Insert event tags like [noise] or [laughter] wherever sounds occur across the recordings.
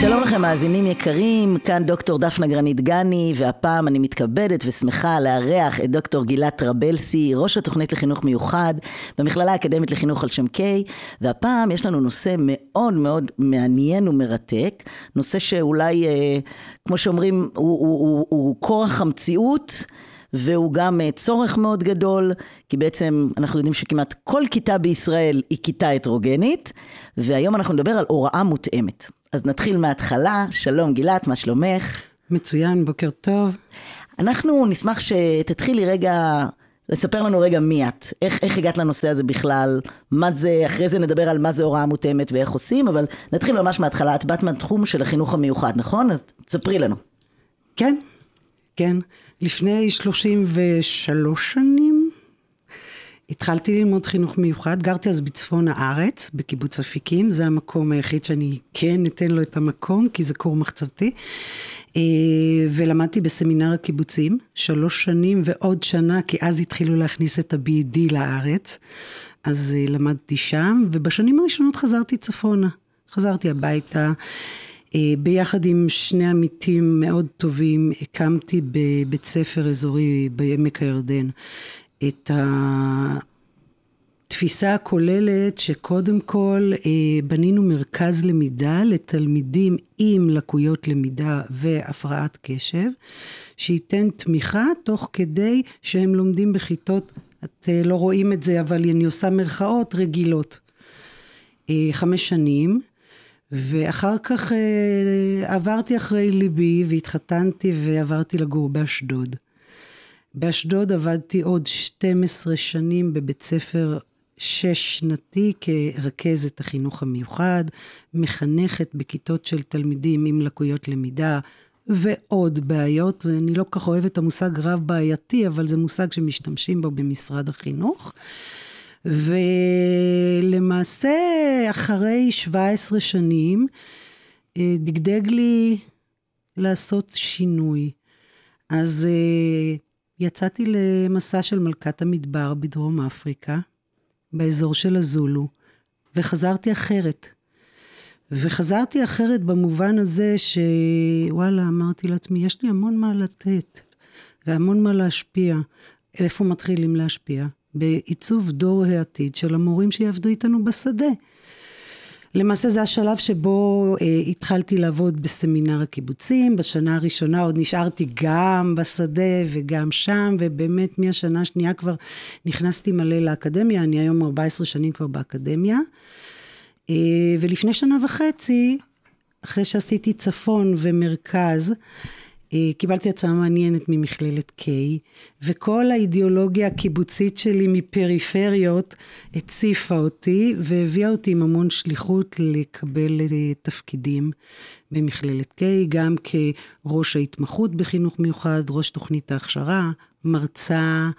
שלום לכם, מאזינים יקרים, כאן דוקטור דפנה גרנית גני, והפעם אני מתכבדת ושמחה לארח את דוקטור גילת טרבלסי, ראש התוכנית לחינוך מיוחד במכללה האקדמית לחינוך על שם קיי, והפעם יש לנו נושא מאוד מאוד מעניין ומרתק, נושא שאולי, אה, כמו שאומרים, הוא, הוא, הוא, הוא כורח המציאות. והוא גם אה, צורך מאוד גדול, כי בעצם אנחנו יודעים שכמעט כל כיתה בישראל היא כיתה הטרוגנית, והיום אנחנו נדבר על הוראה מותאמת. אז נתחיל מההתחלה, שלום גילת, מה שלומך? מצוין, בוקר טוב. אנחנו נשמח שתתחילי רגע, לספר לנו רגע מי את, איך, איך הגעת לנושא הזה בכלל, מה זה, אחרי זה נדבר על מה זה הוראה מותאמת ואיך עושים, אבל נתחיל ממש מההתחלה, את באת מהתחום של החינוך המיוחד, נכון? אז תספרי לנו. כן, כן. לפני 33 שנים התחלתי ללמוד חינוך מיוחד, גרתי אז בצפון הארץ, בקיבוץ אפיקים, זה המקום היחיד שאני כן אתן לו את המקום, כי זה כור מחצבתי. אה, ולמדתי בסמינר הקיבוצים, שלוש שנים ועוד שנה, כי אז התחילו להכניס את ה-BED לארץ. אז אה, למדתי שם, ובשנים הראשונות חזרתי צפונה. חזרתי הביתה. אה, ביחד עם שני עמיתים מאוד טובים, הקמתי בבית ספר אזורי בעמק הירדן את התפיסה הכוללת שקודם כל אה, בנינו מרכז למידה לתלמידים עם לקויות למידה והפרעת קשב, שייתן תמיכה תוך כדי שהם לומדים בכיתות, את אה, לא רואים את זה, אבל אני עושה מרכאות רגילות. חמש שנים. ואחר כך אה, עברתי אחרי ליבי והתחתנתי ועברתי לגור באשדוד. באשדוד עבדתי עוד 12 שנים בבית ספר שש שנתי כרכזת החינוך המיוחד, מחנכת בכיתות של תלמידים עם לקויות למידה ועוד בעיות, ואני לא כל כך אוהבת את המושג רב בעייתי, אבל זה מושג שמשתמשים בו במשרד החינוך. ולמעשה, אחרי 17 שנים, אה, דגדג לי לעשות שינוי. אז אה, יצאתי למסע של מלכת המדבר בדרום אפריקה, באזור של הזולו, וחזרתי אחרת. וחזרתי אחרת במובן הזה שוואלה, אמרתי לעצמי, יש לי המון מה לתת, והמון מה להשפיע. איפה מתחילים להשפיע? בעיצוב דור העתיד של המורים שיעבדו איתנו בשדה. למעשה זה השלב שבו אה, התחלתי לעבוד בסמינר הקיבוצים, בשנה הראשונה עוד נשארתי גם בשדה וגם שם, ובאמת מהשנה השנייה כבר נכנסתי מלא לאקדמיה, אני היום 14 שנים כבר באקדמיה. אה, ולפני שנה וחצי, אחרי שעשיתי צפון ומרכז, קיבלתי הצעה מעניינת ממכללת K, וכל האידיאולוגיה הקיבוצית שלי מפריפריות הציפה אותי והביאה אותי עם המון שליחות לקבל אה, תפקידים במכללת K, גם כראש ההתמחות בחינוך מיוחד, ראש תוכנית ההכשרה, מרצה,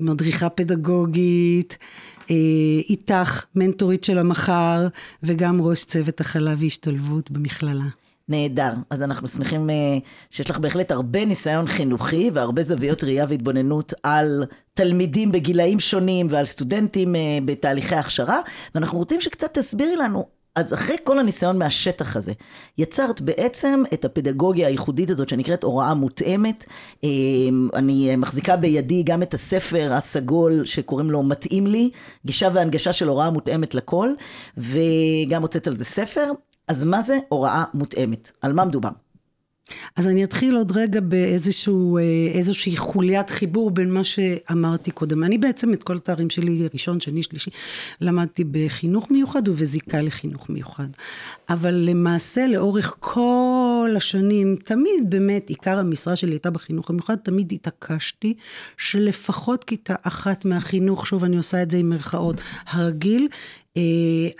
מדריכה פדגוגית, אה, איתך מנטורית של המחר, וגם ראש צוות הכלה והשתלבות במכללה. נהדר. אז אנחנו שמחים uh, שיש לך בהחלט הרבה ניסיון חינוכי והרבה זוויות ראייה והתבוננות על תלמידים בגילאים שונים ועל סטודנטים uh, בתהליכי הכשרה, ואנחנו רוצים שקצת תסבירי לנו. אז אחרי כל הניסיון מהשטח הזה, יצרת בעצם את הפדגוגיה הייחודית הזאת שנקראת הוראה מותאמת. אה, אני מחזיקה בידי גם את הספר הסגול שקוראים לו מתאים לי, גישה והנגשה של הוראה מותאמת לכל, וגם הוצאת על זה ספר. אז מה זה הוראה מותאמת? על מה מדובר? אז אני אתחיל עוד רגע באיזושהי חוליית חיבור בין מה שאמרתי קודם. אני בעצם את כל התארים שלי, ראשון, שני, שלישי, למדתי בחינוך מיוחד ובזיקה לחינוך מיוחד. אבל למעשה לאורך כל השנים, תמיד באמת עיקר המשרה שלי הייתה בחינוך המיוחד, תמיד התעקשתי שלפחות כיתה אחת מהחינוך, שוב אני עושה את זה עם מירכאות, הרגיל, אה,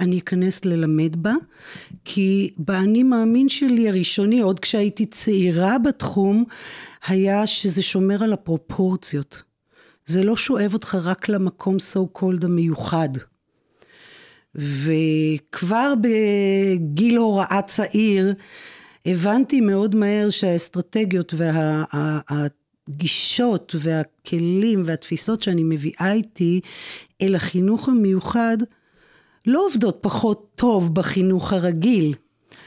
אני אכנס ללמד בה, כי באני מאמין שלי הראשוני, עוד כשהייתי צעירה בתחום, היה שזה שומר על הפרופורציות. זה לא שואב אותך רק למקום so called המיוחד. וכבר בגיל הוראה צעיר, הבנתי מאוד מהר שהאסטרטגיות והגישות והכלים והתפיסות שאני מביאה איתי אל החינוך המיוחד, לא עובדות פחות טוב בחינוך הרגיל.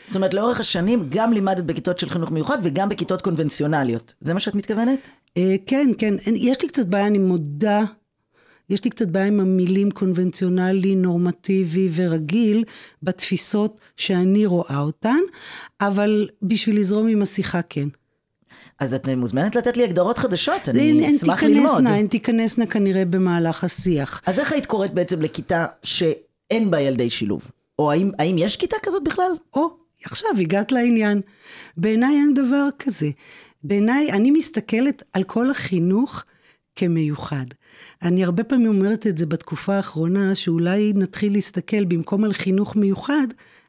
זאת אומרת, לאורך השנים גם לימדת בכיתות של חינוך מיוחד וגם בכיתות קונבנציונליות. זה מה שאת מתכוונת? אה, כן, כן. יש לי קצת בעיה, אני מודה, יש לי קצת בעיה עם המילים קונבנציונלי, נורמטיבי ורגיל בתפיסות שאני רואה אותן, אבל בשביל לזרום עם השיחה, כן. אז את מוזמנת לתת לי הגדרות חדשות, אני אשמח ללמוד. הן תיכנסנה כנראה במהלך השיח. אז איך היית קוראת בעצם לכיתה ש... אין בה ילדי שילוב? או האם, האם יש כיתה כזאת בכלל? או, עכשיו הגעת לעניין. בעיניי אין דבר כזה. בעיניי, אני מסתכלת על כל החינוך כמיוחד. אני הרבה פעמים אומרת את זה בתקופה האחרונה, שאולי נתחיל להסתכל במקום על חינוך מיוחד,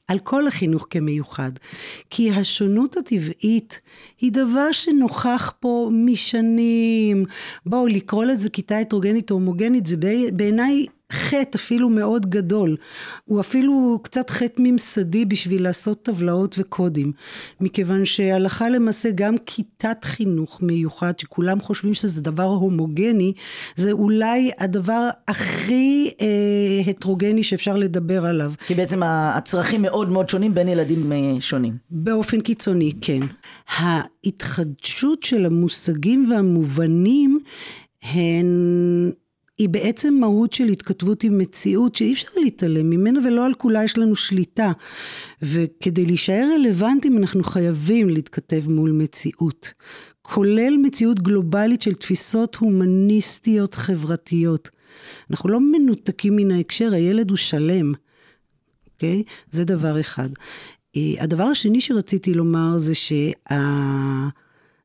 על כל החינוך כמיוחד. כי השונות הטבעית היא דבר שנוכח פה משנים. בואו, לקרוא לזה כיתה הטרוגנית או הומוגנית, זה בעיניי חטא אפילו מאוד גדול. הוא אפילו קצת חטא ממסדי בשביל לעשות טבלאות וקודים. מכיוון שהלכה למעשה גם כיתת חינוך מיוחד, שכולם חושבים שזה דבר הומוגני, זה אולי הדבר הכי אה, הטרוגני שאפשר לדבר עליו. כי בעצם הצרכים מאוד מאוד שונים בין ילדים שונים. באופן קיצוני, כן. ההתחדשות של המושגים והמובנים הן היא בעצם מהות של התכתבות עם מציאות שאי אפשר להתעלם ממנה ולא על כולה יש לנו שליטה. וכדי להישאר רלוונטיים אנחנו חייבים להתכתב מול מציאות. כולל מציאות גלובלית של תפיסות הומניסטיות חברתיות. אנחנו לא מנותקים מן ההקשר, הילד הוא שלם, אוקיי? Okay? זה דבר אחד. אה, הדבר השני שרציתי לומר זה שה...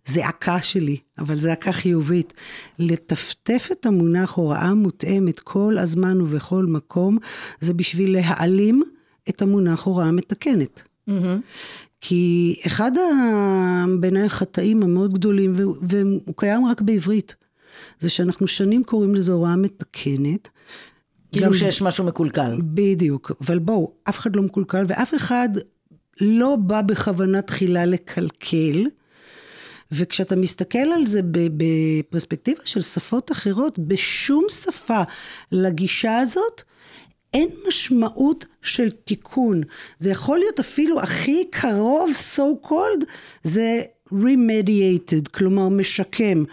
זעקה שלי, אבל זעקה חיובית, לטפטף את המונח הוראה מותאמת כל הזמן ובכל מקום, זה בשביל להעלים את המונח הוראה מתקנת. Mm-hmm. כי אחד בעיניי החטאים המאוד גדולים, והוא קיים רק בעברית, זה שאנחנו שנים קוראים לזה הוראה מתקנת. כאילו. שיש משהו מקולקל. בדיוק, אבל בואו, אף אחד לא מקולקל, ואף אחד לא בא בכוונה תחילה לקלקל. וכשאתה מסתכל על זה בפרספקטיבה של שפות אחרות, בשום שפה לגישה הזאת, אין משמעות של תיקון. זה יכול להיות אפילו הכי קרוב, so called, זה remediated, כלומר משקם.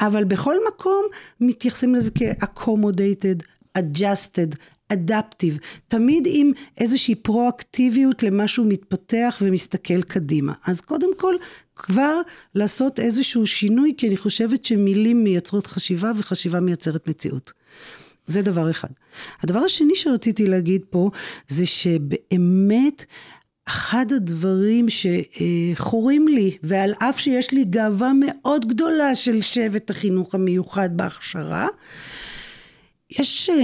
אבל בכל מקום מתייחסים לזה כ-accommodated, adjusted, אדפטיב, תמיד עם איזושהי פרואקטיביות למשהו מתפתח ומסתכל קדימה. אז קודם כל, כבר לעשות איזשהו שינוי, כי אני חושבת שמילים מייצרות חשיבה וחשיבה מייצרת מציאות. זה דבר אחד. הדבר השני שרציתי להגיד פה, זה שבאמת אחד הדברים שחורים לי, ועל אף שיש לי גאווה מאוד גדולה של שבט החינוך המיוחד בהכשרה, יש אה,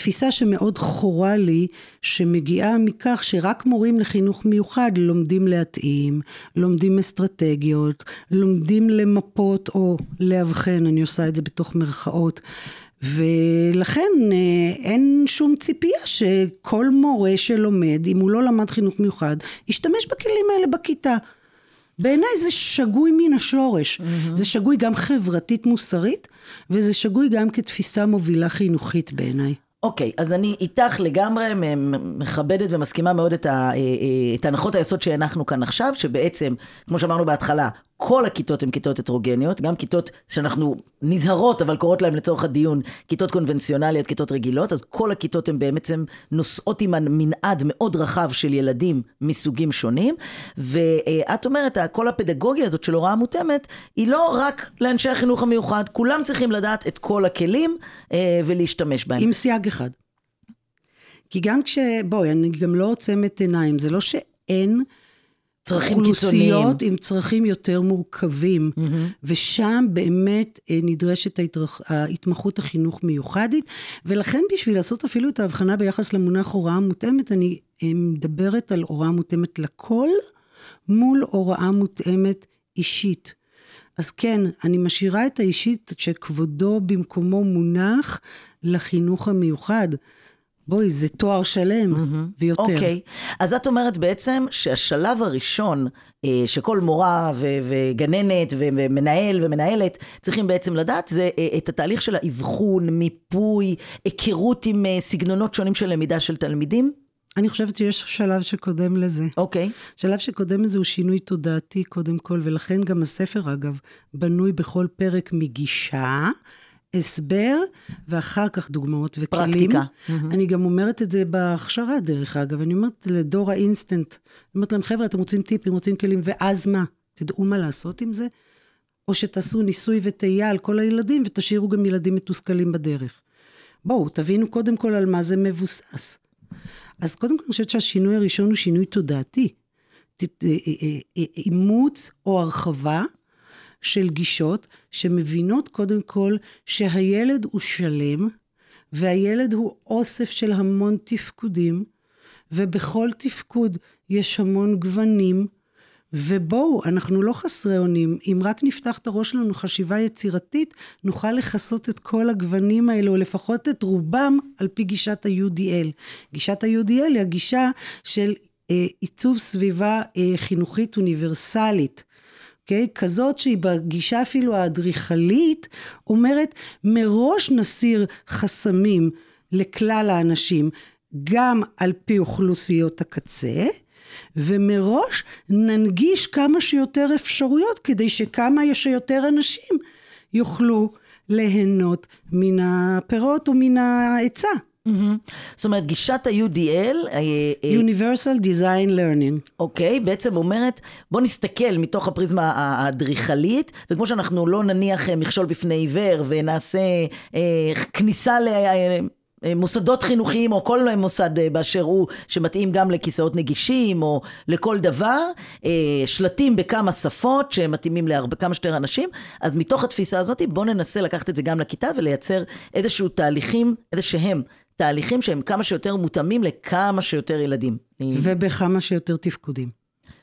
תפיסה שמאוד חורה לי, שמגיעה מכך שרק מורים לחינוך מיוחד לומדים להתאים, לומדים אסטרטגיות, לומדים למפות או לאבחן, אני עושה את זה בתוך מירכאות. ולכן אה, אין שום ציפייה שכל מורה שלומד, אם הוא לא למד חינוך מיוחד, ישתמש בכלים האלה בכיתה. בעיניי זה שגוי מן השורש. Mm-hmm. זה שגוי גם חברתית מוסרית, וזה שגוי גם כתפיסה מובילה חינוכית בעיניי. אוקיי, אז אני איתך לגמרי מכבדת ומסכימה מאוד את, ה, אה, אה, את הנחות היסוד שהנחנו כאן עכשיו, שבעצם, כמו שאמרנו בהתחלה, כל הכיתות הן כיתות הטרוגניות, גם כיתות שאנחנו נזהרות, אבל קוראות להן לצורך הדיון כיתות קונבנציונליות, כיתות רגילות, אז כל הכיתות הן בעצם נושאות עימן מנעד מאוד רחב של ילדים מסוגים שונים, ואת אומרת, כל הפדגוגיה הזאת של הוראה מותאמת, היא לא רק לאנשי החינוך המיוחד, כולם צריכים לדעת את כל הכלים אה, ולהשתמש בהם. עם סייג אחד. כי גם כש... בואי, אני גם לא עוצמת עיניים, זה לא שאין... צרכים קיצוניים. אוכלוסיות עם צרכים יותר מורכבים, mm-hmm. ושם באמת אה, נדרשת ההתרח... ההתמחות החינוך מיוחדית, ולכן בשביל לעשות אפילו את ההבחנה ביחס למונח הוראה מותאמת, אני אה, מדברת על הוראה מותאמת לכל, מול הוראה מותאמת אישית. אז כן, אני משאירה את האישית שכבודו במקומו מונח לחינוך המיוחד. בואי, זה תואר שלם mm-hmm. ויותר. אוקיי, okay. אז את אומרת בעצם שהשלב הראשון אה, שכל מורה ו- וגננת ומנהל ומנהלת צריכים בעצם לדעת, זה אה, את התהליך של האבחון, מיפוי, היכרות עם אה, סגנונות שונים של למידה של תלמידים? אני חושבת שיש שלב שקודם לזה. אוקיי. Okay. שלב שקודם לזה הוא שינוי תודעתי קודם כל, ולכן גם הספר אגב בנוי בכל פרק מגישה. הסבר, ואחר כך דוגמאות וכלים. פרקטיקה. אני גם אומרת את זה בהכשרה, דרך אגב. אני אומרת לדור האינסטנט, אני אומרת להם, חבר'ה, אתם רוצים טיפים, רוצים כלים, ואז מה? תדעו מה לעשות עם זה? או שתעשו ניסוי וטעייה על כל הילדים, ותשאירו גם ילדים מתוסכלים בדרך. בואו, תבינו קודם כל על מה זה מבוסס. אז קודם כל אני חושבת שהשינוי הראשון הוא שינוי תודעתי. אה, אה, אה, אימוץ או הרחבה של גישות שמבינות קודם כל שהילד הוא שלם, והילד הוא אוסף של המון תפקודים, ובכל תפקוד יש המון גוונים, ובואו, אנחנו לא חסרי אונים, אם רק נפתח את הראש שלנו חשיבה יצירתית, נוכל לכסות את כל הגוונים האלו, או לפחות את רובם, על פי גישת ה-UDL. גישת ה-UDL היא הגישה של אה, עיצוב סביבה אה, חינוכית אוניברסלית. אוקיי? כזאת שהיא בגישה אפילו האדריכלית, אומרת, מראש נסיר חסמים לכלל האנשים, גם על פי אוכלוסיות הקצה, ומראש ננגיש כמה שיותר אפשרויות כדי שכמה שיותר אנשים יוכלו ליהנות מן הפירות או מן העצה. Mm-hmm. זאת אומרת, גישת ה-UDL... אה, אה, Universal Design Learning. אוקיי, okay, בעצם אומרת, בוא נסתכל מתוך הפריזמה האדריכלית, וכמו שאנחנו לא נניח אה, מכשול בפני עיוור ונעשה אה, כניסה ל... מוסדות חינוכיים או כל מוסד באשר הוא שמתאים גם לכיסאות נגישים או לכל דבר, שלטים בכמה שפות שמתאימים לכמה שיותר אנשים, אז מתוך התפיסה הזאת בואו ננסה לקחת את זה גם לכיתה ולייצר איזשהו תהליכים, איזה שהם תהליכים שהם כמה שיותר מותאמים לכמה שיותר ילדים. ובכמה שיותר תפקודים.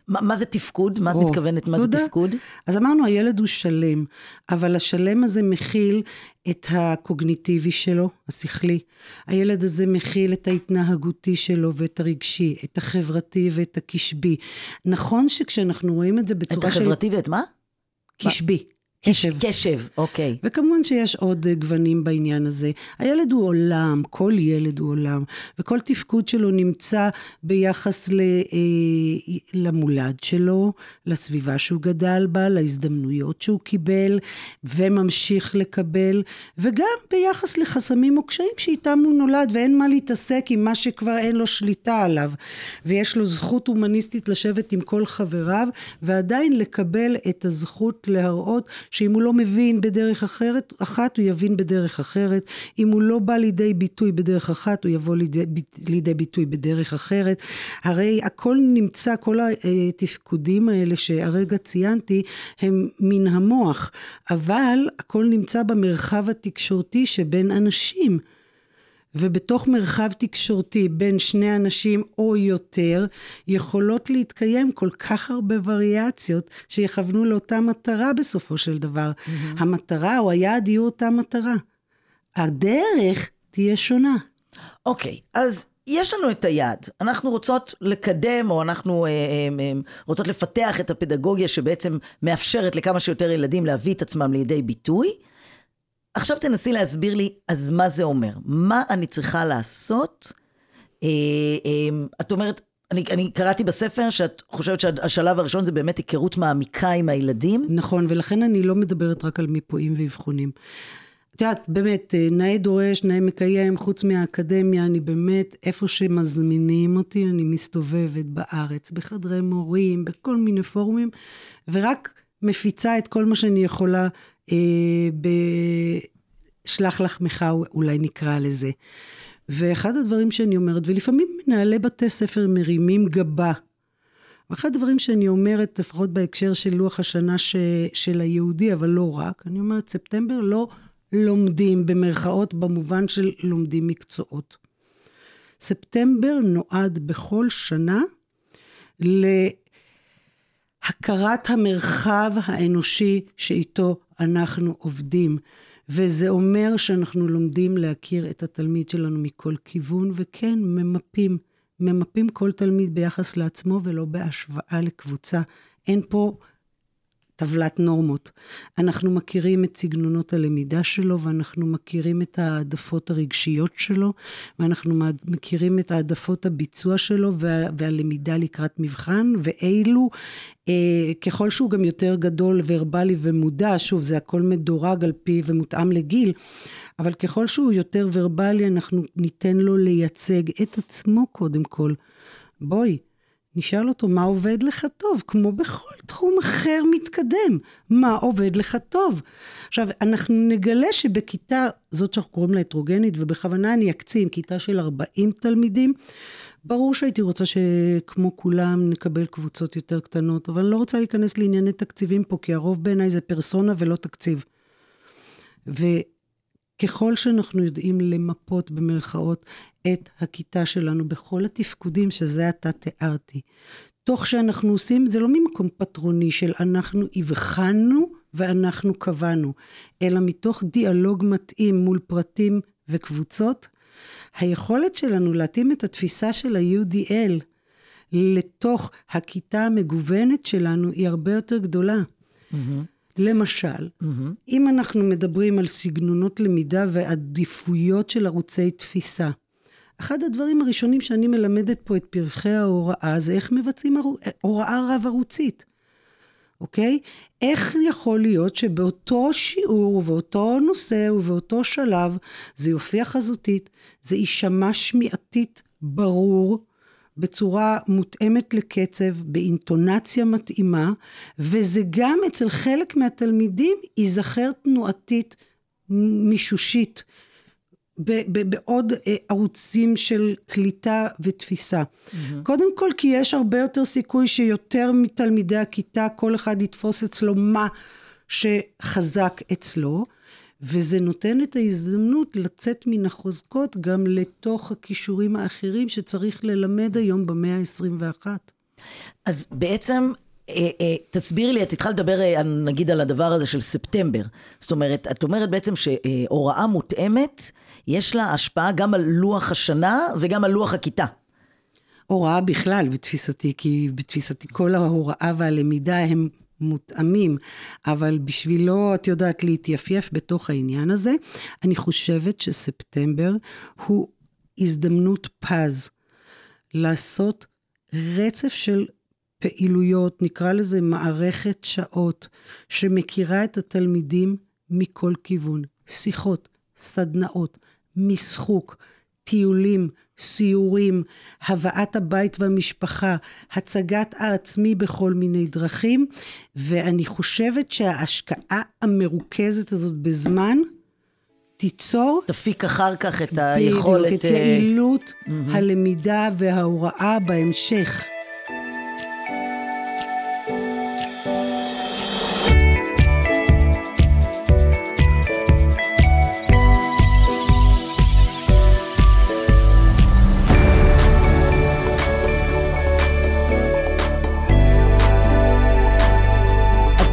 מה, מה זה תפקוד? מה את מתכוונת? מה זה תפקוד? אז אמרנו, הילד הוא שלם, אבל השלם הזה מכיל את הקוגניטיבי שלו, השכלי. הילד הזה מכיל את ההתנהגותי שלו ואת הרגשי, את החברתי ואת הקשבי. נכון שכשאנחנו רואים את זה בצורה של... את החברתי ואת מה? קשבי. קשב. קשב, אוקיי. וכמובן שיש עוד גוונים בעניין הזה. הילד הוא עולם, כל ילד הוא עולם, וכל תפקוד שלו נמצא ביחס ל, אה, למולד שלו, לסביבה שהוא גדל בה, להזדמנויות שהוא קיבל וממשיך לקבל, וגם ביחס לחסמים או קשיים שאיתם הוא נולד, ואין מה להתעסק עם מה שכבר אין לו שליטה עליו. ויש לו זכות הומניסטית לשבת עם כל חבריו, ועדיין לקבל את הזכות להראות שאם הוא לא מבין בדרך אחרת, אחת, הוא יבין בדרך אחרת. אם הוא לא בא לידי ביטוי בדרך אחת, הוא יבוא לידי, לידי ביטוי בדרך אחרת. הרי הכל נמצא, כל התפקודים האלה שהרגע ציינתי, הם מן המוח, אבל הכל נמצא במרחב התקשורתי שבין אנשים. ובתוך מרחב תקשורתי בין שני אנשים או יותר, יכולות להתקיים כל כך הרבה וריאציות שיכוונו לאותה מטרה בסופו של דבר. Mm-hmm. המטרה או היעד יהיו אותה מטרה. הדרך תהיה שונה. אוקיי, okay, אז יש לנו את היעד. אנחנו רוצות לקדם, או אנחנו אה, אה, אה, רוצות לפתח את הפדגוגיה שבעצם מאפשרת לכמה שיותר ילדים להביא את עצמם לידי ביטוי. עכשיו תנסי להסביר לי, אז מה זה אומר? מה אני צריכה לעשות? אה, אה, את אומרת, אני, אני קראתי בספר שאת חושבת שהשלב הראשון זה באמת היכרות מעמיקה עם הילדים. נכון, ולכן אני לא מדברת רק על מיפויים ואבחונים. את יודעת, באמת, אה, נאה דורש, נאה מקיים, חוץ מהאקדמיה, אני באמת, איפה שמזמינים אותי, אני מסתובבת בארץ, בחדרי מורים, בכל מיני פורומים, ורק מפיצה את כל מה שאני יכולה בשלח לחמך, אולי נקרא לזה. ואחד הדברים שאני אומרת, ולפעמים מנהלי בתי ספר מרימים גבה. ואחד הדברים שאני אומרת, לפחות בהקשר של לוח השנה ש, של היהודי, אבל לא רק, אני אומרת, ספטמבר לא לומדים, במרכאות, במובן של לומדים מקצועות. ספטמבר נועד בכל שנה להכרת המרחב האנושי שאיתו אנחנו עובדים. וזה אומר שאנחנו לומדים להכיר את התלמיד שלנו מכל כיוון, וכן, ממפים. ממפים כל תלמיד ביחס לעצמו ולא בהשוואה לקבוצה. אין פה טבלת נורמות. אנחנו מכירים את סגנונות הלמידה שלו, ואנחנו מכירים את העדפות הרגשיות שלו, ואנחנו מכירים את העדפות הביצוע שלו וה, והלמידה לקראת מבחן, ואילו, אה, ככל שהוא גם יותר גדול, ורבלי ומודע, שוב, זה הכל מדורג על פי ומותאם לגיל, אבל ככל שהוא יותר ורבלי, אנחנו ניתן לו לייצג את עצמו קודם כל. בואי, נשאל אותו מה עובד לך טוב, כמו בכל תחום אחר מתקדם, מה עובד לך טוב. עכשיו, אנחנו נגלה שבכיתה, זאת שאנחנו קוראים לה הטרוגנית, ובכוונה אני אקצין, כיתה של 40 תלמידים, ברור שהייתי רוצה שכמו כולם נקבל קבוצות יותר קטנות, אבל אני לא רוצה להיכנס לענייני תקציבים פה, כי הרוב בעיניי זה פרסונה ולא תקציב. ו... ככל שאנחנו יודעים למפות במרכאות את הכיתה שלנו בכל התפקודים שזה עתה תיארתי, תוך שאנחנו עושים את זה לא ממקום פטרוני של אנחנו הבחנו ואנחנו קבענו, אלא מתוך דיאלוג מתאים מול פרטים וקבוצות, היכולת שלנו להתאים את התפיסה של ה-UDL לתוך הכיתה המגוונת שלנו היא הרבה יותר גדולה. Mm-hmm. למשל, mm-hmm. אם אנחנו מדברים על סגנונות למידה ועדיפויות של ערוצי תפיסה, אחד הדברים הראשונים שאני מלמדת פה את פרחי ההוראה זה איך מבצעים הוראה רב-ערוצית, אוקיי? איך יכול להיות שבאותו שיעור ובאותו נושא ובאותו שלב זה יופיע חזותית, זה יישמע שמיעתית ברור, בצורה מותאמת לקצב, באינטונציה מתאימה, וזה גם אצל חלק מהתלמידים ייזכר תנועתית מישושית. בעוד אה, ערוצים של קליטה ותפיסה. Mm-hmm. קודם כל כי יש הרבה יותר סיכוי שיותר מתלמידי הכיתה, כל אחד יתפוס אצלו מה שחזק אצלו. וזה נותן את ההזדמנות לצאת מן החוזקות גם לתוך הכישורים האחרים שצריך ללמד היום במאה ה-21. אז בעצם אה, אה, תסבירי לי, את התחלת לדבר אה, נגיד על הדבר הזה של ספטמבר. זאת אומרת, את אומרת בעצם שהוראה מותאמת, יש לה השפעה גם על לוח השנה וגם על לוח הכיתה. הוראה בכלל, בתפיסתי, כי בתפיסתי כל ההוראה והלמידה הם מותאמים, אבל בשבילו, את יודעת, להתייפייף בתוך העניין הזה, אני חושבת שספטמבר הוא הזדמנות פז לעשות רצף של פעילויות, נקרא לזה מערכת שעות, שמכירה את התלמידים מכל כיוון. שיחות, סדנאות, משחוק, טיולים, סיורים, הבאת הבית והמשפחה, הצגת העצמי בכל מיני דרכים, ואני חושבת שההשקעה המרוכזת הזאת בזמן, תיצור... תפיק אחר כך את היכולת... בדיוק, את אה, יעילות mm-hmm. הלמידה וההוראה בהמשך.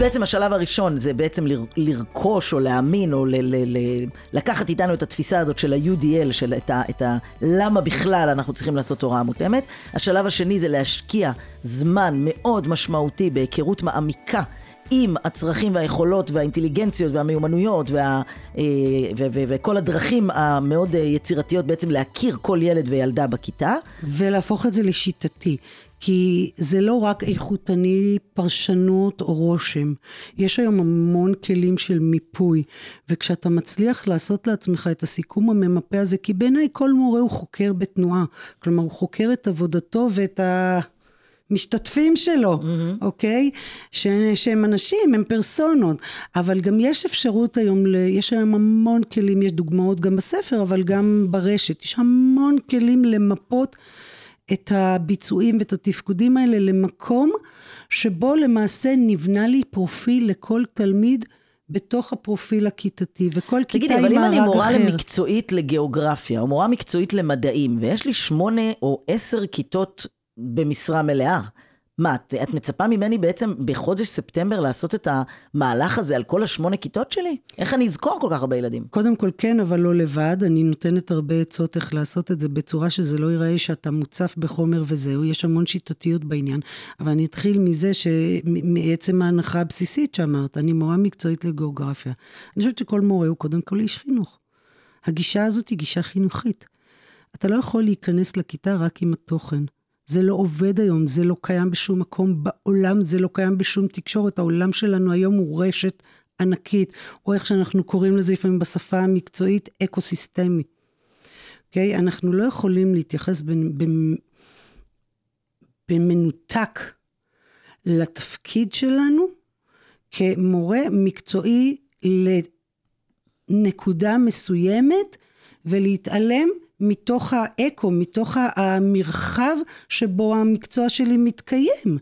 בעצם השלב הראשון זה בעצם לרכוש או להאמין או ל- ל- ל- לקחת איתנו את התפיסה הזאת של ה-UDL, של את ה, את ה... למה בכלל אנחנו צריכים לעשות הוראה מותאמת. השלב השני זה להשקיע זמן מאוד משמעותי בהיכרות מעמיקה עם הצרכים והיכולות והאינטליגנציות והמיומנויות וה, אה, ו, ו, וכל הדרכים המאוד אה, יצירתיות בעצם להכיר כל ילד וילדה בכיתה. ולהפוך את זה לשיטתי. כי זה לא רק איכותני, פרשנות או רושם. יש היום המון כלים של מיפוי, וכשאתה מצליח לעשות לעצמך את הסיכום הממפה הזה, כי בעיניי כל מורה הוא חוקר בתנועה. כלומר, הוא חוקר את עבודתו ואת ה... משתתפים שלו, mm-hmm. אוקיי? ש, שהם אנשים, הם פרסונות. אבל גם יש אפשרות היום, ל, יש היום המון כלים, יש דוגמאות גם בספר, אבל גם ברשת. יש המון כלים למפות את הביצועים ואת התפקודים האלה למקום שבו למעשה נבנה לי פרופיל לכל תלמיד. בתוך הפרופיל הכיתתי, וכל כיתה עם מארג אחר. תגידי, אבל אם אני מורה למקצועית לגיאוגרפיה, או מורה מקצועית למדעים, ויש לי שמונה או עשר כיתות במשרה מלאה. מה, את, את מצפה ממני בעצם בחודש ספטמבר לעשות את המהלך הזה על כל השמונה כיתות שלי? איך אני אזכור כל כך הרבה ילדים? קודם כל כן, אבל לא לבד. אני נותנת הרבה עצות איך לעשות את זה בצורה שזה לא ייראה שאתה מוצף בחומר וזהו. יש המון שיטתיות בעניין. אבל אני אתחיל מזה שמעצם ההנחה הבסיסית שאמרת, אני מורה מקצועית לגיאוגרפיה. אני חושבת שכל מורה הוא קודם כל איש חינוך. הגישה הזאת היא גישה חינוכית. אתה לא יכול להיכנס לכיתה רק עם התוכן. זה לא עובד היום, זה לא קיים בשום מקום בעולם, זה לא קיים בשום תקשורת. העולם שלנו היום הוא רשת ענקית, או איך שאנחנו קוראים לזה לפעמים בשפה המקצועית, אקו-סיסטמי. אוקיי? Okay? אנחנו לא יכולים להתייחס במנותק לתפקיד שלנו כמורה מקצועי לנקודה מסוימת ולהתעלם מתוך האקו, מתוך המרחב שבו המקצוע שלי מתקיים.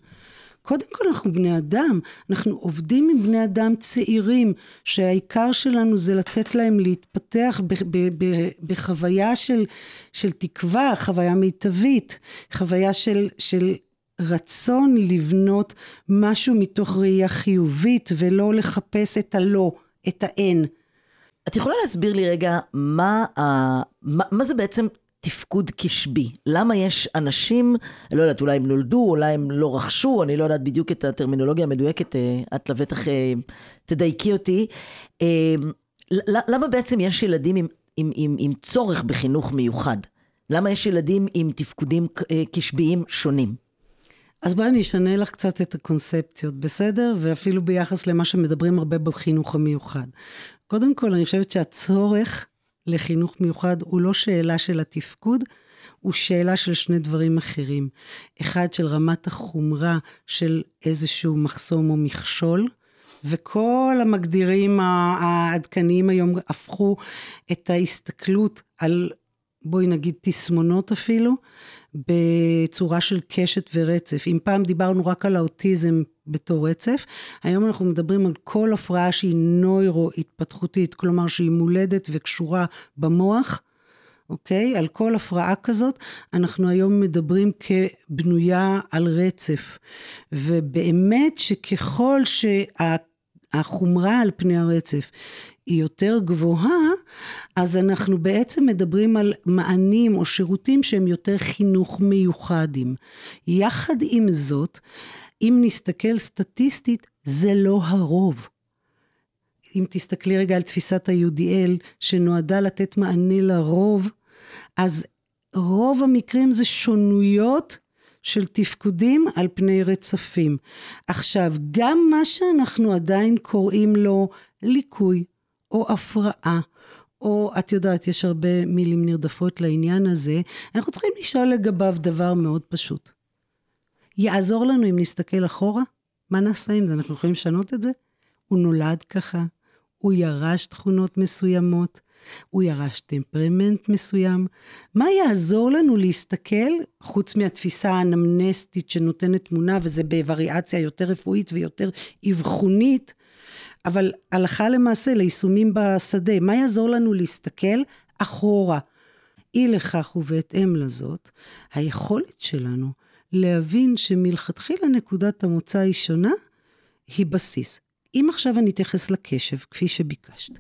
קודם כל אנחנו בני אדם, אנחנו עובדים עם בני אדם צעירים, שהעיקר שלנו זה לתת להם להתפתח ב- ב- ב- בחוויה של, של תקווה, חוויה מיטבית, חוויה של, של רצון לבנות משהו מתוך ראייה חיובית ולא לחפש את הלא, את האין. את יכולה להסביר לי רגע מה. מה, מה זה בעצם תפקוד קשבי? למה יש אנשים, אני לא יודעת, אולי הם נולדו, אולי הם לא רכשו, אני לא יודעת בדיוק את הטרמינולוגיה המדויקת, אה, את לבטח אה, תדייקי אותי. אה, למה בעצם יש ילדים עם, עם, עם, עם צורך בחינוך מיוחד? למה יש ילדים עם תפקודים קשביים שונים? אז בואי אני אשנה לך קצת את הקונספציות, בסדר? ואפילו ביחס למה שמדברים הרבה בחינוך המיוחד. קודם כל, אני חושבת שהצורך לחינוך מיוחד הוא לא שאלה של התפקוד, הוא שאלה של שני דברים אחרים. אחד, של רמת החומרה של איזשהו מחסום או מכשול, וכל המגדירים העדכניים היום הפכו את ההסתכלות על, בואי נגיד, תסמונות אפילו, בצורה של קשת ורצף. אם פעם דיברנו רק על האוטיזם בתור רצף, היום אנחנו מדברים על כל הפרעה שהיא נוירו-התפתחותית, כלומר שהיא מולדת וקשורה במוח. אוקיי? על כל הפרעה כזאת, אנחנו היום מדברים כבנויה על רצף. ובאמת שככל שהחומרה על פני הרצף היא יותר גבוהה, אז אנחנו בעצם מדברים על מענים או שירותים שהם יותר חינוך מיוחדים. יחד עם זאת, אם נסתכל סטטיסטית, זה לא הרוב. אם תסתכלי רגע על תפיסת ה-UDL, שנועדה לתת מענה לרוב, אז רוב המקרים זה שונויות של תפקודים על פני רצפים. עכשיו, גם מה שאנחנו עדיין קוראים לו ליקוי, או הפרעה, או את יודעת, יש הרבה מילים נרדפות לעניין הזה, אנחנו צריכים לשאול לגביו דבר מאוד פשוט. יעזור לנו אם נסתכל אחורה? מה נעשה עם זה? אנחנו יכולים לשנות את זה? הוא נולד ככה, הוא ירש תכונות מסוימות, הוא ירש טמפרמנט מסוים. מה יעזור לנו להסתכל, חוץ מהתפיסה האנמנסטית שנותנת תמונה, וזה בווריאציה יותר רפואית ויותר אבחונית, אבל הלכה למעשה ליישומים בשדה, מה יעזור לנו להסתכל אחורה? אי לכך ובהתאם לזאת, היכולת שלנו להבין שמלכתחילה נקודת המוצא היא שונה, היא בסיס. אם עכשיו אני אתייחס לקשב, כפי שביקשת,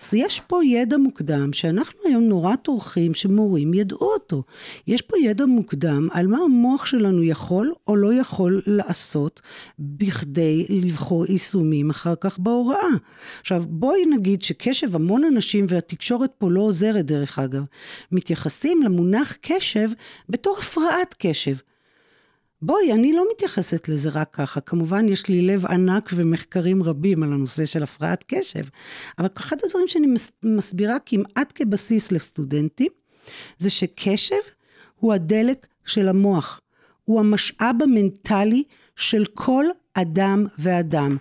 אז יש פה ידע מוקדם שאנחנו היום נורא טורחים שמורים ידעו אותו. יש פה ידע מוקדם על מה המוח שלנו יכול או לא יכול לעשות בכדי לבחור יישומים אחר כך בהוראה. עכשיו, בואי נגיד שקשב, המון אנשים, והתקשורת פה לא עוזרת דרך אגב, מתייחסים למונח קשב בתור הפרעת קשב. בואי, אני לא מתייחסת לזה רק ככה. כמובן, יש לי לב ענק ומחקרים רבים על הנושא של הפרעת קשב, אבל אחד הדברים שאני מסבירה כמעט כבסיס לסטודנטים, זה שקשב הוא הדלק של המוח. הוא המשאב המנטלי של כל אדם ואדם.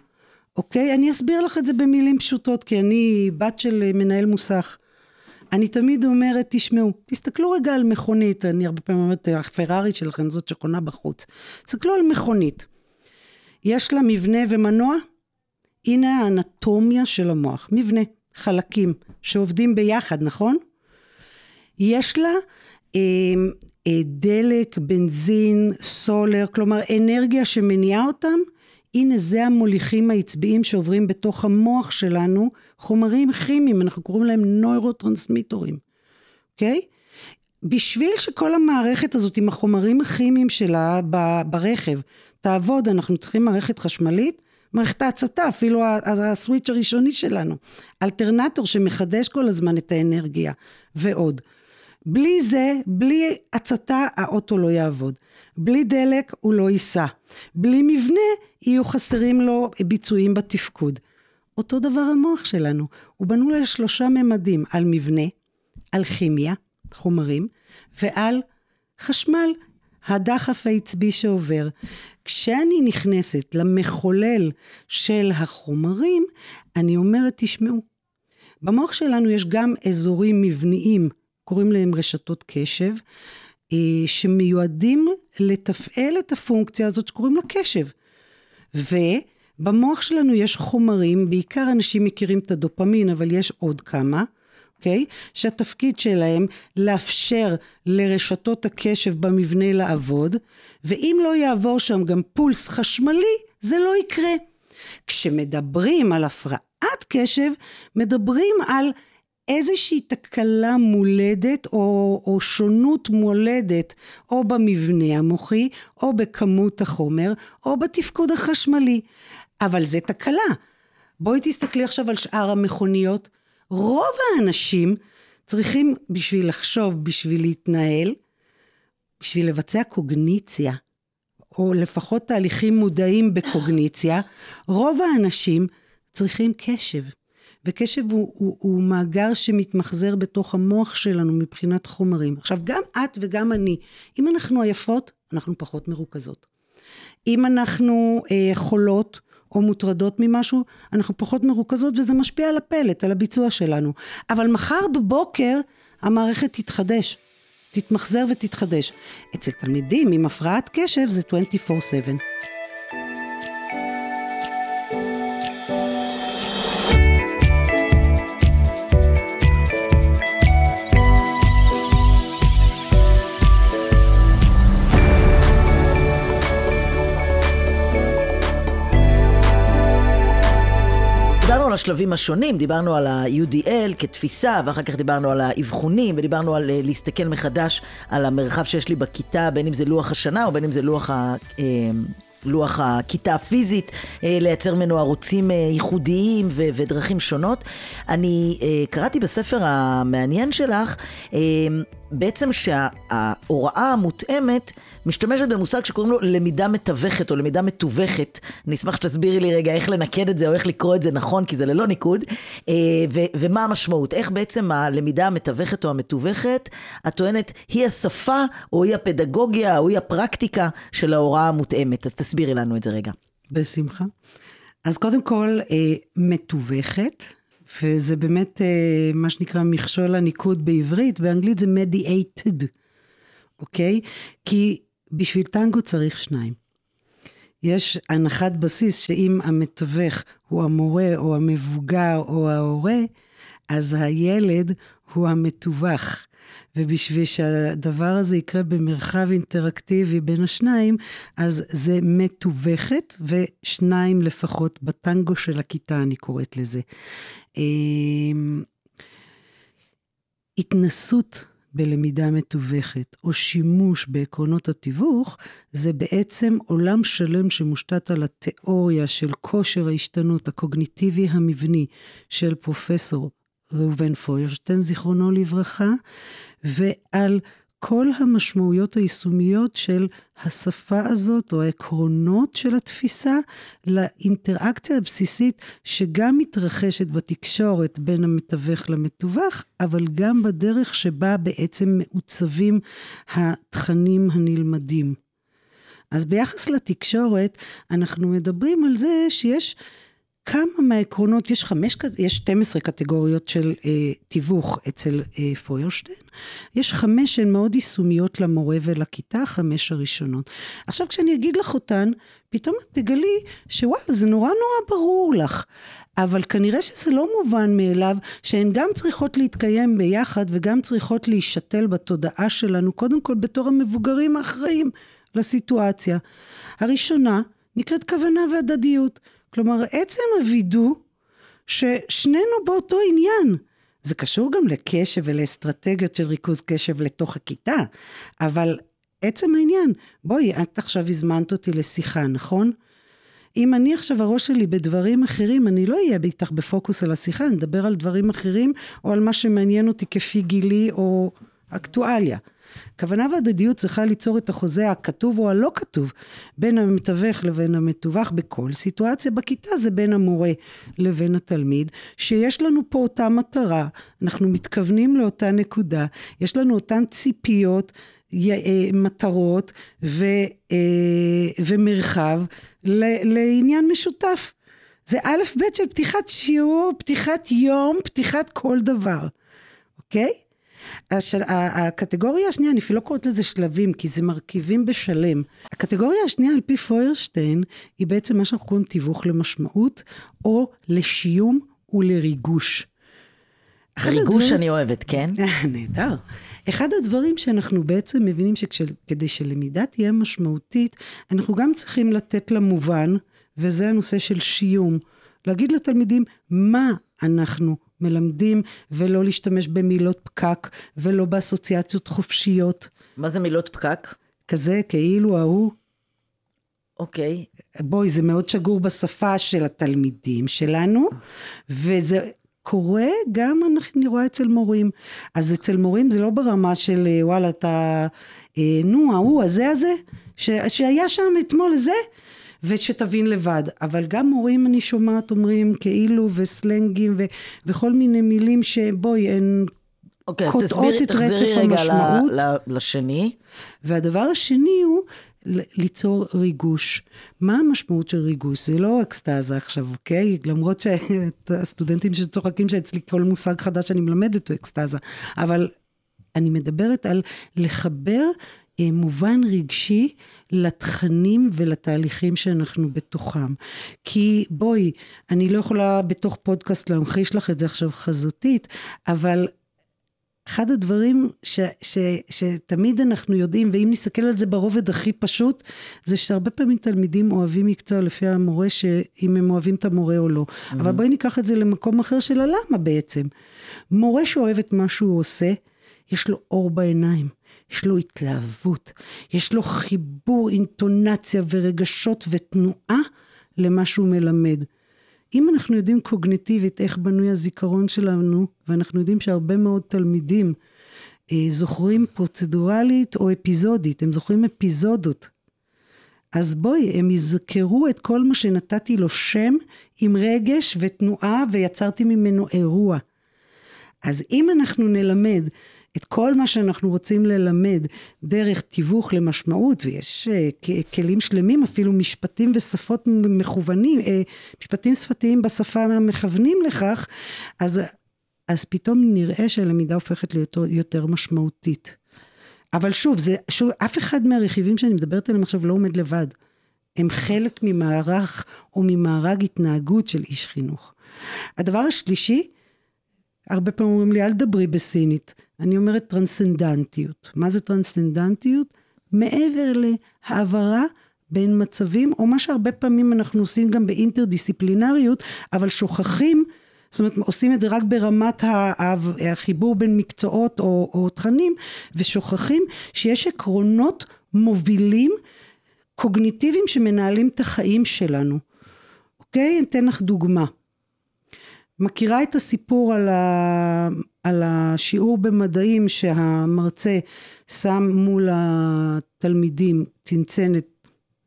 אוקיי? אני אסביר לך את זה במילים פשוטות, כי אני בת של מנהל מוסך. אני תמיד אומרת, תשמעו, תסתכלו רגע על מכונית, אני הרבה פעמים אומרת, הפרארי שלכם זאת שחונה בחוץ. תסתכלו על מכונית. יש לה מבנה ומנוע? הנה האנטומיה של המוח. מבנה, חלקים, שעובדים ביחד, נכון? יש לה אה, אה, דלק, בנזין, סולר, כלומר אנרגיה שמניעה אותם הנה זה המוליכים העצביים שעוברים בתוך המוח שלנו, חומרים כימיים, אנחנו קוראים להם נוירוטרנסמיטורים, אוקיי? Okay? בשביל שכל המערכת הזאת עם החומרים הכימיים שלה ברכב תעבוד, אנחנו צריכים מערכת חשמלית, מערכת ההצתה, אפילו הסוויץ' הראשוני שלנו, אלטרנטור שמחדש כל הזמן את האנרגיה ועוד. בלי זה, בלי הצתה, האוטו לא יעבוד. בלי דלק, הוא לא ייסע. בלי מבנה, יהיו חסרים לו ביצועים בתפקוד. אותו דבר המוח שלנו, הוא בנו לשלושה ממדים, על מבנה, על כימיה, חומרים, ועל חשמל, הדחף העצבי שעובר. כשאני נכנסת למחולל של החומרים, אני אומרת, תשמעו, במוח שלנו יש גם אזורים מבניים קוראים להם רשתות קשב, שמיועדים לתפעל את הפונקציה הזאת שקוראים לה קשב. ובמוח שלנו יש חומרים, בעיקר אנשים מכירים את הדופמין, אבל יש עוד כמה, אוקיי? שהתפקיד שלהם לאפשר לרשתות הקשב במבנה לעבוד, ואם לא יעבור שם גם פולס חשמלי, זה לא יקרה. כשמדברים על הפרעת קשב, מדברים על איזושהי תקלה מולדת או, או שונות מולדת או במבנה המוחי או בכמות החומר או בתפקוד החשמלי. אבל זה תקלה. בואי תסתכלי עכשיו על שאר המכוניות. רוב האנשים צריכים בשביל לחשוב, בשביל להתנהל, בשביל לבצע קוגניציה, או לפחות תהליכים מודעים בקוגניציה, רוב האנשים צריכים קשב. וקשב הוא, הוא, הוא מאגר שמתמחזר בתוך המוח שלנו מבחינת חומרים. עכשיו, גם את וגם אני, אם אנחנו עייפות, אנחנו פחות מרוכזות. אם אנחנו אה, חולות או מוטרדות ממשהו, אנחנו פחות מרוכזות וזה משפיע על הפלט, על הביצוע שלנו. אבל מחר בבוקר המערכת תתחדש, תתמחזר ותתחדש. אצל תלמידים עם הפרעת קשב זה 24/7. השלבים השונים, דיברנו על ה-UDL כתפיסה, ואחר כך דיברנו על האבחונים, ודיברנו על אה, להסתכל מחדש על המרחב שיש לי בכיתה, בין אם זה לוח השנה או בין אם זה לוח ה... אה, לוח הכיתה הפיזית, אה, לייצר ממנו ערוצים ייחודיים ו- ודרכים שונות. אני קראתי בספר המעניין שלך בעצם שההוראה המותאמת משתמשת במושג שקוראים לו למידה מתווכת או למידה מתווכת. אני אשמח שתסבירי לי רגע איך לנקד את זה או איך לקרוא את זה נכון, כי זה ללא ניקוד, אה, ו- ומה המשמעות. איך בעצם הלמידה המתווכת או המתווכת, את טוענת, היא השפה או היא הפדגוגיה או היא הפרקטיקה של ההוראה המותאמת. אז תסבירי לנו את זה רגע. בשמחה. אז קודם כל, אה, מתווכת. וזה באמת אה, מה שנקרא מכשול הניקוד בעברית, באנגלית זה mediated, אוקיי? כי בשביל טנגו צריך שניים. יש הנחת בסיס שאם המתווך הוא המורה או המבוגר או ההורה, אז הילד הוא המתווך. ובשביל שהדבר הזה יקרה במרחב אינטראקטיבי בין השניים, אז זה מתווכת, ושניים לפחות בטנגו של הכיתה, אני קוראת לזה. אמ, התנסות בלמידה מתווכת, או שימוש בעקרונות התיווך, זה בעצם עולם שלם שמושתת על התיאוריה של כושר ההשתנות הקוגניטיבי המבני של פרופסור ראובן פוירשטיין, זיכרונו לברכה, ועל כל המשמעויות היישומיות של השפה הזאת, או העקרונות של התפיסה, לאינטראקציה הבסיסית שגם מתרחשת בתקשורת בין המתווך למתווך, אבל גם בדרך שבה בעצם מעוצבים התכנים הנלמדים. אז ביחס לתקשורת, אנחנו מדברים על זה שיש כמה מהעקרונות, יש חמש, יש 12 קטגוריות של אה, תיווך אצל אה, פוירשטיין, יש חמש שהן מאוד יישומיות למורה ולכיתה, חמש הראשונות. עכשיו כשאני אגיד לך אותן, פתאום את תגלי שוואלה, זה נורא נורא ברור לך. אבל כנראה שזה לא מובן מאליו שהן גם צריכות להתקיים ביחד וגם צריכות להישתל בתודעה שלנו, קודם כל בתור המבוגרים האחראים לסיטואציה. הראשונה נקראת כוונה והדדיות. כלומר, עצם הווידוא ששנינו באותו עניין. זה קשור גם לקשב ולאסטרטגיות של ריכוז קשב לתוך הכיתה, אבל עצם העניין, בואי, את עכשיו הזמנת אותי לשיחה, נכון? אם אני עכשיו הראש שלי בדברים אחרים, אני לא אהיה איתך בפוקוס על השיחה, אני אדבר על דברים אחרים, או על מה שמעניין אותי כפי גילי או אקטואליה. כוונה והדדיות צריכה ליצור את החוזה הכתוב או הלא כתוב בין המתווך לבין המתווך בכל סיטואציה. בכיתה זה בין המורה לבין התלמיד שיש לנו פה אותה מטרה. אנחנו מתכוונים לאותה נקודה. יש לנו אותן ציפיות אה, מטרות ו, אה, ומרחב לעניין משותף. זה א' ב' של פתיחת שיעור, פתיחת יום, פתיחת כל דבר, אוקיי? השל... הקטגוריה השנייה, אני אפילו לא קוראת לזה שלבים, כי זה מרכיבים בשלם. הקטגוריה השנייה על פי פוירשטיין, היא בעצם מה שאנחנו קוראים תיווך למשמעות, או לשיום ולריגוש. ריגוש הדברים... אני אוהבת, כן? [laughs] נהדר. אחד הדברים שאנחנו בעצם מבינים שכדי שלמידה תהיה משמעותית, אנחנו גם צריכים לתת לה מובן, וזה הנושא של שיום. להגיד לתלמידים מה אנחנו מלמדים, ולא להשתמש במילות פקק, ולא באסוציאציות חופשיות. מה זה מילות פקק? כזה, כאילו ההוא. אוקיי. בואי, זה מאוד שגור בשפה של התלמידים שלנו, וזה קורה גם, אני רואה אצל מורים. אז אצל מורים זה לא ברמה של וואלה, אתה, אה, נו, ההוא, הזה הזה, ש, שהיה שם אתמול זה, ושתבין לבד. אבל גם מורים אני שומעת אומרים כאילו וסלנגים ו, וכל מיני מילים שבואי הן אוקיי, קוטעות תסביר, את רצף המשמעות. ל, ל, לשני. והדבר השני הוא ליצור ריגוש. מה המשמעות של ריגוש? זה לא אקסטזה עכשיו, אוקיי? למרות שהסטודנטים שצוחקים שאצלי כל מושג חדש שאני מלמדת הוא אקסטזה. אבל אני מדברת על לחבר מובן רגשי לתכנים ולתהליכים שאנחנו בתוכם. כי בואי, אני לא יכולה בתוך פודקאסט להמחיש לך את זה עכשיו חזותית, אבל אחד הדברים ש, ש, שתמיד אנחנו יודעים, ואם נסתכל על זה ברובד הכי פשוט, זה שהרבה פעמים תלמידים אוהבים מקצוע לפי המורה, שאם הם אוהבים את המורה או לא. Mm-hmm. אבל בואי ניקח את זה למקום אחר של הלמה בעצם. מורה שאוהב את מה שהוא עושה, יש לו אור בעיניים. יש לו התלהבות, יש לו חיבור, אינטונציה ורגשות ותנועה למה שהוא מלמד. אם אנחנו יודעים קוגניטיבית איך בנוי הזיכרון שלנו, ואנחנו יודעים שהרבה מאוד תלמידים אה, זוכרים פרוצדורלית או אפיזודית, הם זוכרים אפיזודות. אז בואי, הם יזכרו את כל מה שנתתי לו שם עם רגש ותנועה ויצרתי ממנו אירוע. אז אם אנחנו נלמד את כל מה שאנחנו רוצים ללמד דרך תיווך למשמעות, ויש uh, כלים שלמים, אפילו משפטים ושפות מכוונים, uh, משפטים שפתיים בשפה המכוונים לכך, אז, אז פתאום נראה שהלמידה הופכת להיות יותר משמעותית. אבל שוב, זה, שוב, אף אחד מהרכיבים שאני מדברת עליהם עכשיו לא עומד לבד. הם חלק ממערך או ממארג התנהגות של איש חינוך. הדבר השלישי, הרבה פעמים אומרים לי, אל דברי בסינית. אני אומרת טרנסצנדנטיות. מה זה טרנסצנדנטיות? מעבר להעברה בין מצבים, או מה שהרבה פעמים אנחנו עושים גם באינטרדיסציפלינריות, אבל שוכחים, זאת אומרת, עושים את זה רק ברמת החיבור בין מקצועות או, או תכנים, ושוכחים שיש עקרונות מובילים קוגניטיביים שמנהלים את החיים שלנו. אוקיי? אתן לך דוגמה. מכירה את הסיפור על, ה, על השיעור במדעים שהמרצה שם מול התלמידים צנצנת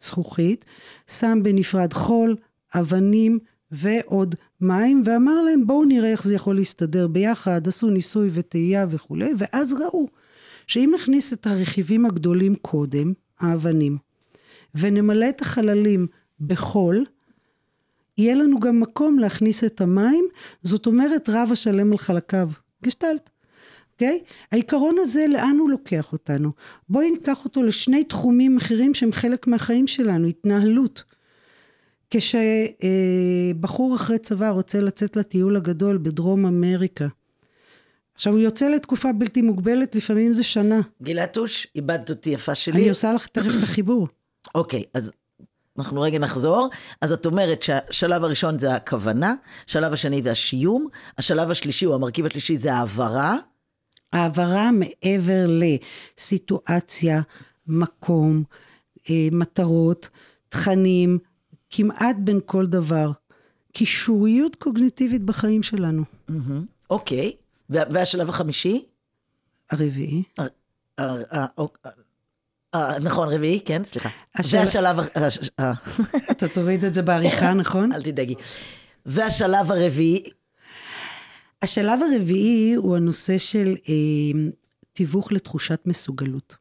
זכוכית, שם בנפרד חול, אבנים ועוד מים, ואמר להם בואו נראה איך זה יכול להסתדר ביחד, עשו ניסוי וטעייה וכולי, ואז ראו שאם נכניס את הרכיבים הגדולים קודם, האבנים, ונמלא את החללים בחול, יהיה לנו גם מקום להכניס את המים, זאת אומרת רב השלם על חלקיו. גשטלט. אוקיי? Okay? העיקרון הזה, לאן הוא לוקח אותנו? בואי ניקח אותו לשני תחומים אחרים שהם חלק מהחיים שלנו, התנהלות. כשבחור אחרי צבא רוצה לצאת לטיול הגדול בדרום אמריקה, עכשיו הוא יוצא לתקופה בלתי מוגבלת, לפעמים זה שנה. גילתוש, איבדת אותי יפה שלי. אני עושה לך תכף את החיבור. אוקיי, אז אנחנו רגע נחזור. אז את אומרת שהשלב הראשון זה הכוונה, השלב השני זה השיום, השלב השלישי, או המרכיב השלישי זה העברה. העברה מעבר לסיטואציה, מקום, אה, מטרות, תכנים, כמעט בין כל דבר. קישוריות קוגניטיבית בחיים שלנו. אוקיי, והשלב החמישי? הרביעי. אה, נכון, רביעי, כן, סליחה. זה השלב... [laughs] אתה תוריד את זה בעריכה, [laughs] נכון? אל תדאגי. והשלב הרביעי? השלב הרביעי הוא הנושא של אה, תיווך לתחושת מסוגלות.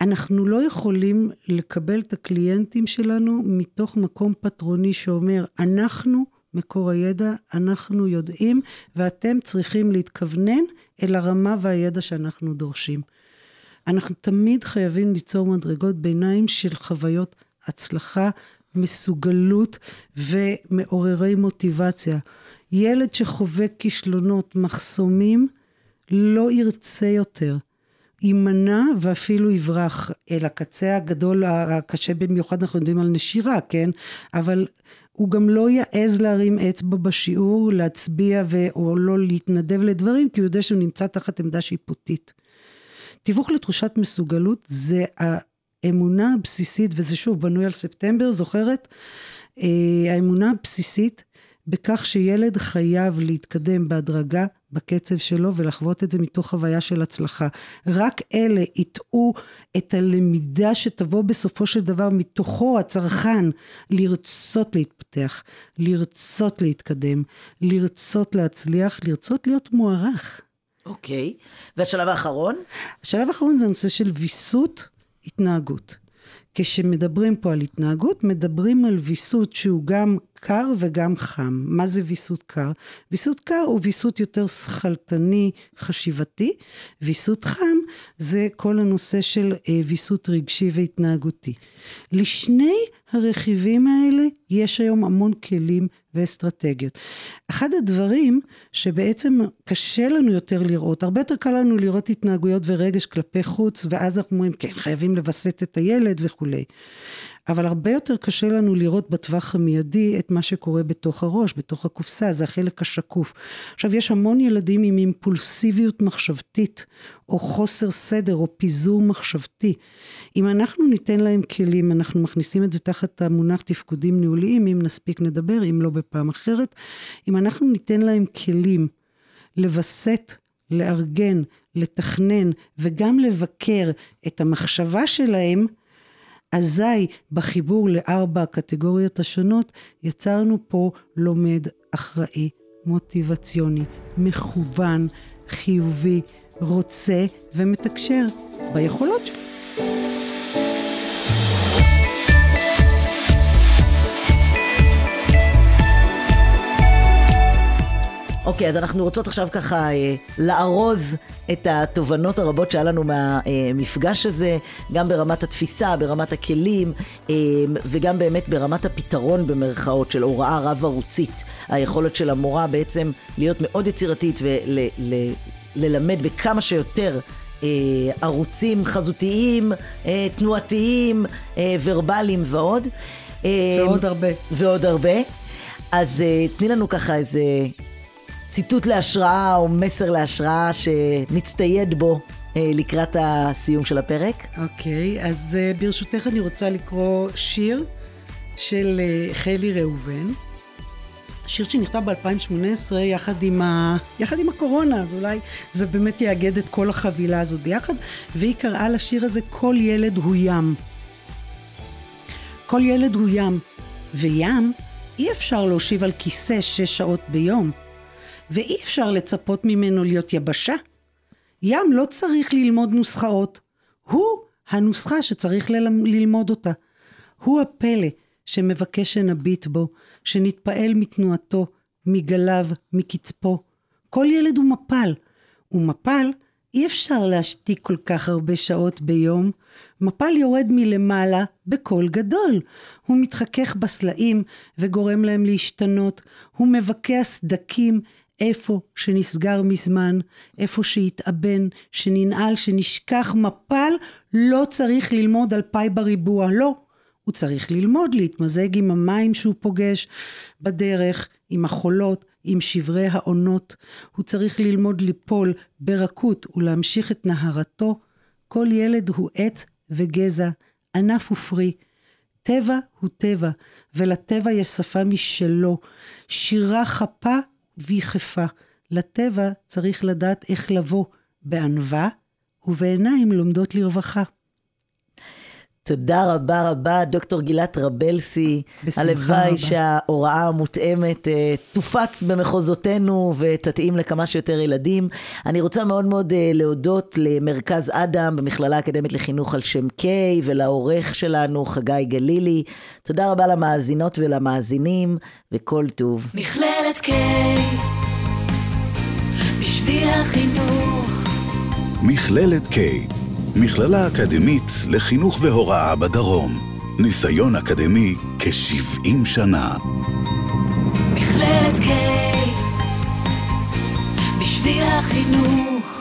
אנחנו לא יכולים לקבל את הקליינטים שלנו מתוך מקום פטרוני שאומר, אנחנו מקור הידע, אנחנו יודעים, ואתם צריכים להתכוונן אל הרמה והידע שאנחנו דורשים. אנחנו תמיד חייבים ליצור מדרגות ביניים של חוויות הצלחה, מסוגלות ומעוררי מוטיבציה. ילד שחווה כישלונות, מחסומים, לא ירצה יותר. יימנע ואפילו יברח אל הקצה הגדול, הקשה במיוחד, אנחנו יודעים על נשירה, כן? אבל הוא גם לא יעז להרים אצבע בשיעור, להצביע ו... או לא להתנדב לדברים, כי הוא יודע שהוא נמצא תחת עמדה שיפוטית. תיווך לתחושת מסוגלות זה האמונה הבסיסית, וזה שוב בנוי על ספטמבר, זוכרת? אה, האמונה הבסיסית בכך שילד חייב להתקדם בהדרגה בקצב שלו ולחוות את זה מתוך חוויה של הצלחה. רק אלה יטעו את הלמידה שתבוא בסופו של דבר מתוכו, הצרכן, לרצות להתפתח, לרצות להתקדם, לרצות להצליח, לרצות להיות מוערך. אוקיי. והשלב האחרון? השלב האחרון זה הנושא של ויסות התנהגות. כשמדברים פה על התנהגות, מדברים על ויסות שהוא גם קר וגם חם. מה זה ויסות קר? ויסות קר הוא ויסות יותר שכלתני, חשיבתי. ויסות חם זה כל הנושא של אה, ויסות רגשי והתנהגותי. לשני הרכיבים האלה יש היום המון כלים ואסטרטגיות. אחד הדברים שבעצם קשה לנו יותר לראות, הרבה יותר קל לנו לראות התנהגויות ורגש כלפי חוץ, ואז אנחנו אומרים, כן, חייבים לווסת את הילד וכולי. אבל הרבה יותר קשה לנו לראות בטווח המיידי את מה שקורה בתוך הראש, בתוך הקופסה, זה החלק השקוף. עכשיו, יש המון ילדים עם אימפולסיביות מחשבתית, או חוסר סדר, או פיזור מחשבתי. אם אנחנו ניתן להם כלים, אנחנו מכניסים את זה תחת המונח תפקודים ניהוליים, אם נספיק נדבר, אם לא בפעם אחרת. אם אנחנו ניתן להם כלים לווסת, לארגן, לתכנן וגם לבקר את המחשבה שלהם, אזי בחיבור לארבע הקטגוריות השונות, יצרנו פה לומד אחראי, מוטיבציוני, מכוון, חיובי, רוצה ומתקשר ביכולות שלו. אוקיי, אוקיי, אז אנחנו רוצות עכשיו ככה אה, לארוז את התובנות הרבות שהיה לנו מהמפגש הזה, גם ברמת התפיסה, ברמת הכלים, אה, וגם באמת ברמת הפתרון במרכאות של הוראה רב-ערוצית. היכולת של המורה בעצם להיות מאוד יצירתית וללמד בכמה שיותר אה, ערוצים חזותיים, אה, תנועתיים, אה, ורבליים ועוד. אה, ועוד הרבה. ועוד הרבה. אז אה, תני לנו ככה איזה ציטוט להשראה או מסר להשראה שנצטייד בו אה, לקראת הסיום של הפרק. אוקיי, אז אה, ברשותך אני רוצה לקרוא שיר של אה, חלי ראובן. שיר שנכתב ב-2018 יחד עם, ה... יחד עם הקורונה, אז אולי זה באמת יאגד את כל החבילה הזאת ביחד, והיא קראה לשיר הזה כל ילד הוא ים. כל ילד הוא ים, וים אי אפשר להושיב על כיסא שש שעות ביום, ואי אפשר לצפות ממנו להיות יבשה. ים לא צריך ללמוד נוסחאות, הוא הנוסחה שצריך ללמ- ללמוד אותה. הוא הפלא שמבקש שנביט בו, שנתפעל מתנועתו, מגליו, מקצפו. כל ילד הוא מפל, ומפל אי אפשר להשתיק כל כך הרבה שעות ביום. מפל יורד מלמעלה בקול גדול. הוא מתחכך בסלעים וגורם להם להשתנות. הוא מבקע סדקים איפה שנסגר מזמן, איפה שהתאבן, שננעל, שנשכח. מפל לא צריך ללמוד על פאי בריבוע, לא. הוא צריך ללמוד להתמזג עם המים שהוא פוגש בדרך, עם החולות, עם שברי העונות. הוא צריך ללמוד ליפול ברכות ולהמשיך את נהרתו. כל ילד הוא עץ וגזע, ענף ופרי. טבע הוא טבע, ולטבע יש שפה משלו. שירה חפה ויחפה. לטבע צריך לדעת איך לבוא, בענווה ובעיניים לומדות לרווחה. תודה רבה רבה, דוקטור גילת רבלסי. בשמחה הלוואי רבה. שההוראה המותאמת אה, תופץ במחוזותינו ותתאים לכמה שיותר ילדים. אני רוצה מאוד מאוד אה, להודות למרכז אדם במכללה האקדמית לחינוך על שם קיי ולעורך שלנו חגי גלילי. תודה רבה למאזינות ולמאזינים וכל טוב. מכללת K בשביל החינוך מכללת K, מכללה אקדמית לחינוך והוראה בדרום. ניסיון אקדמי כ-70 שנה. מכללת K בשביל החינוך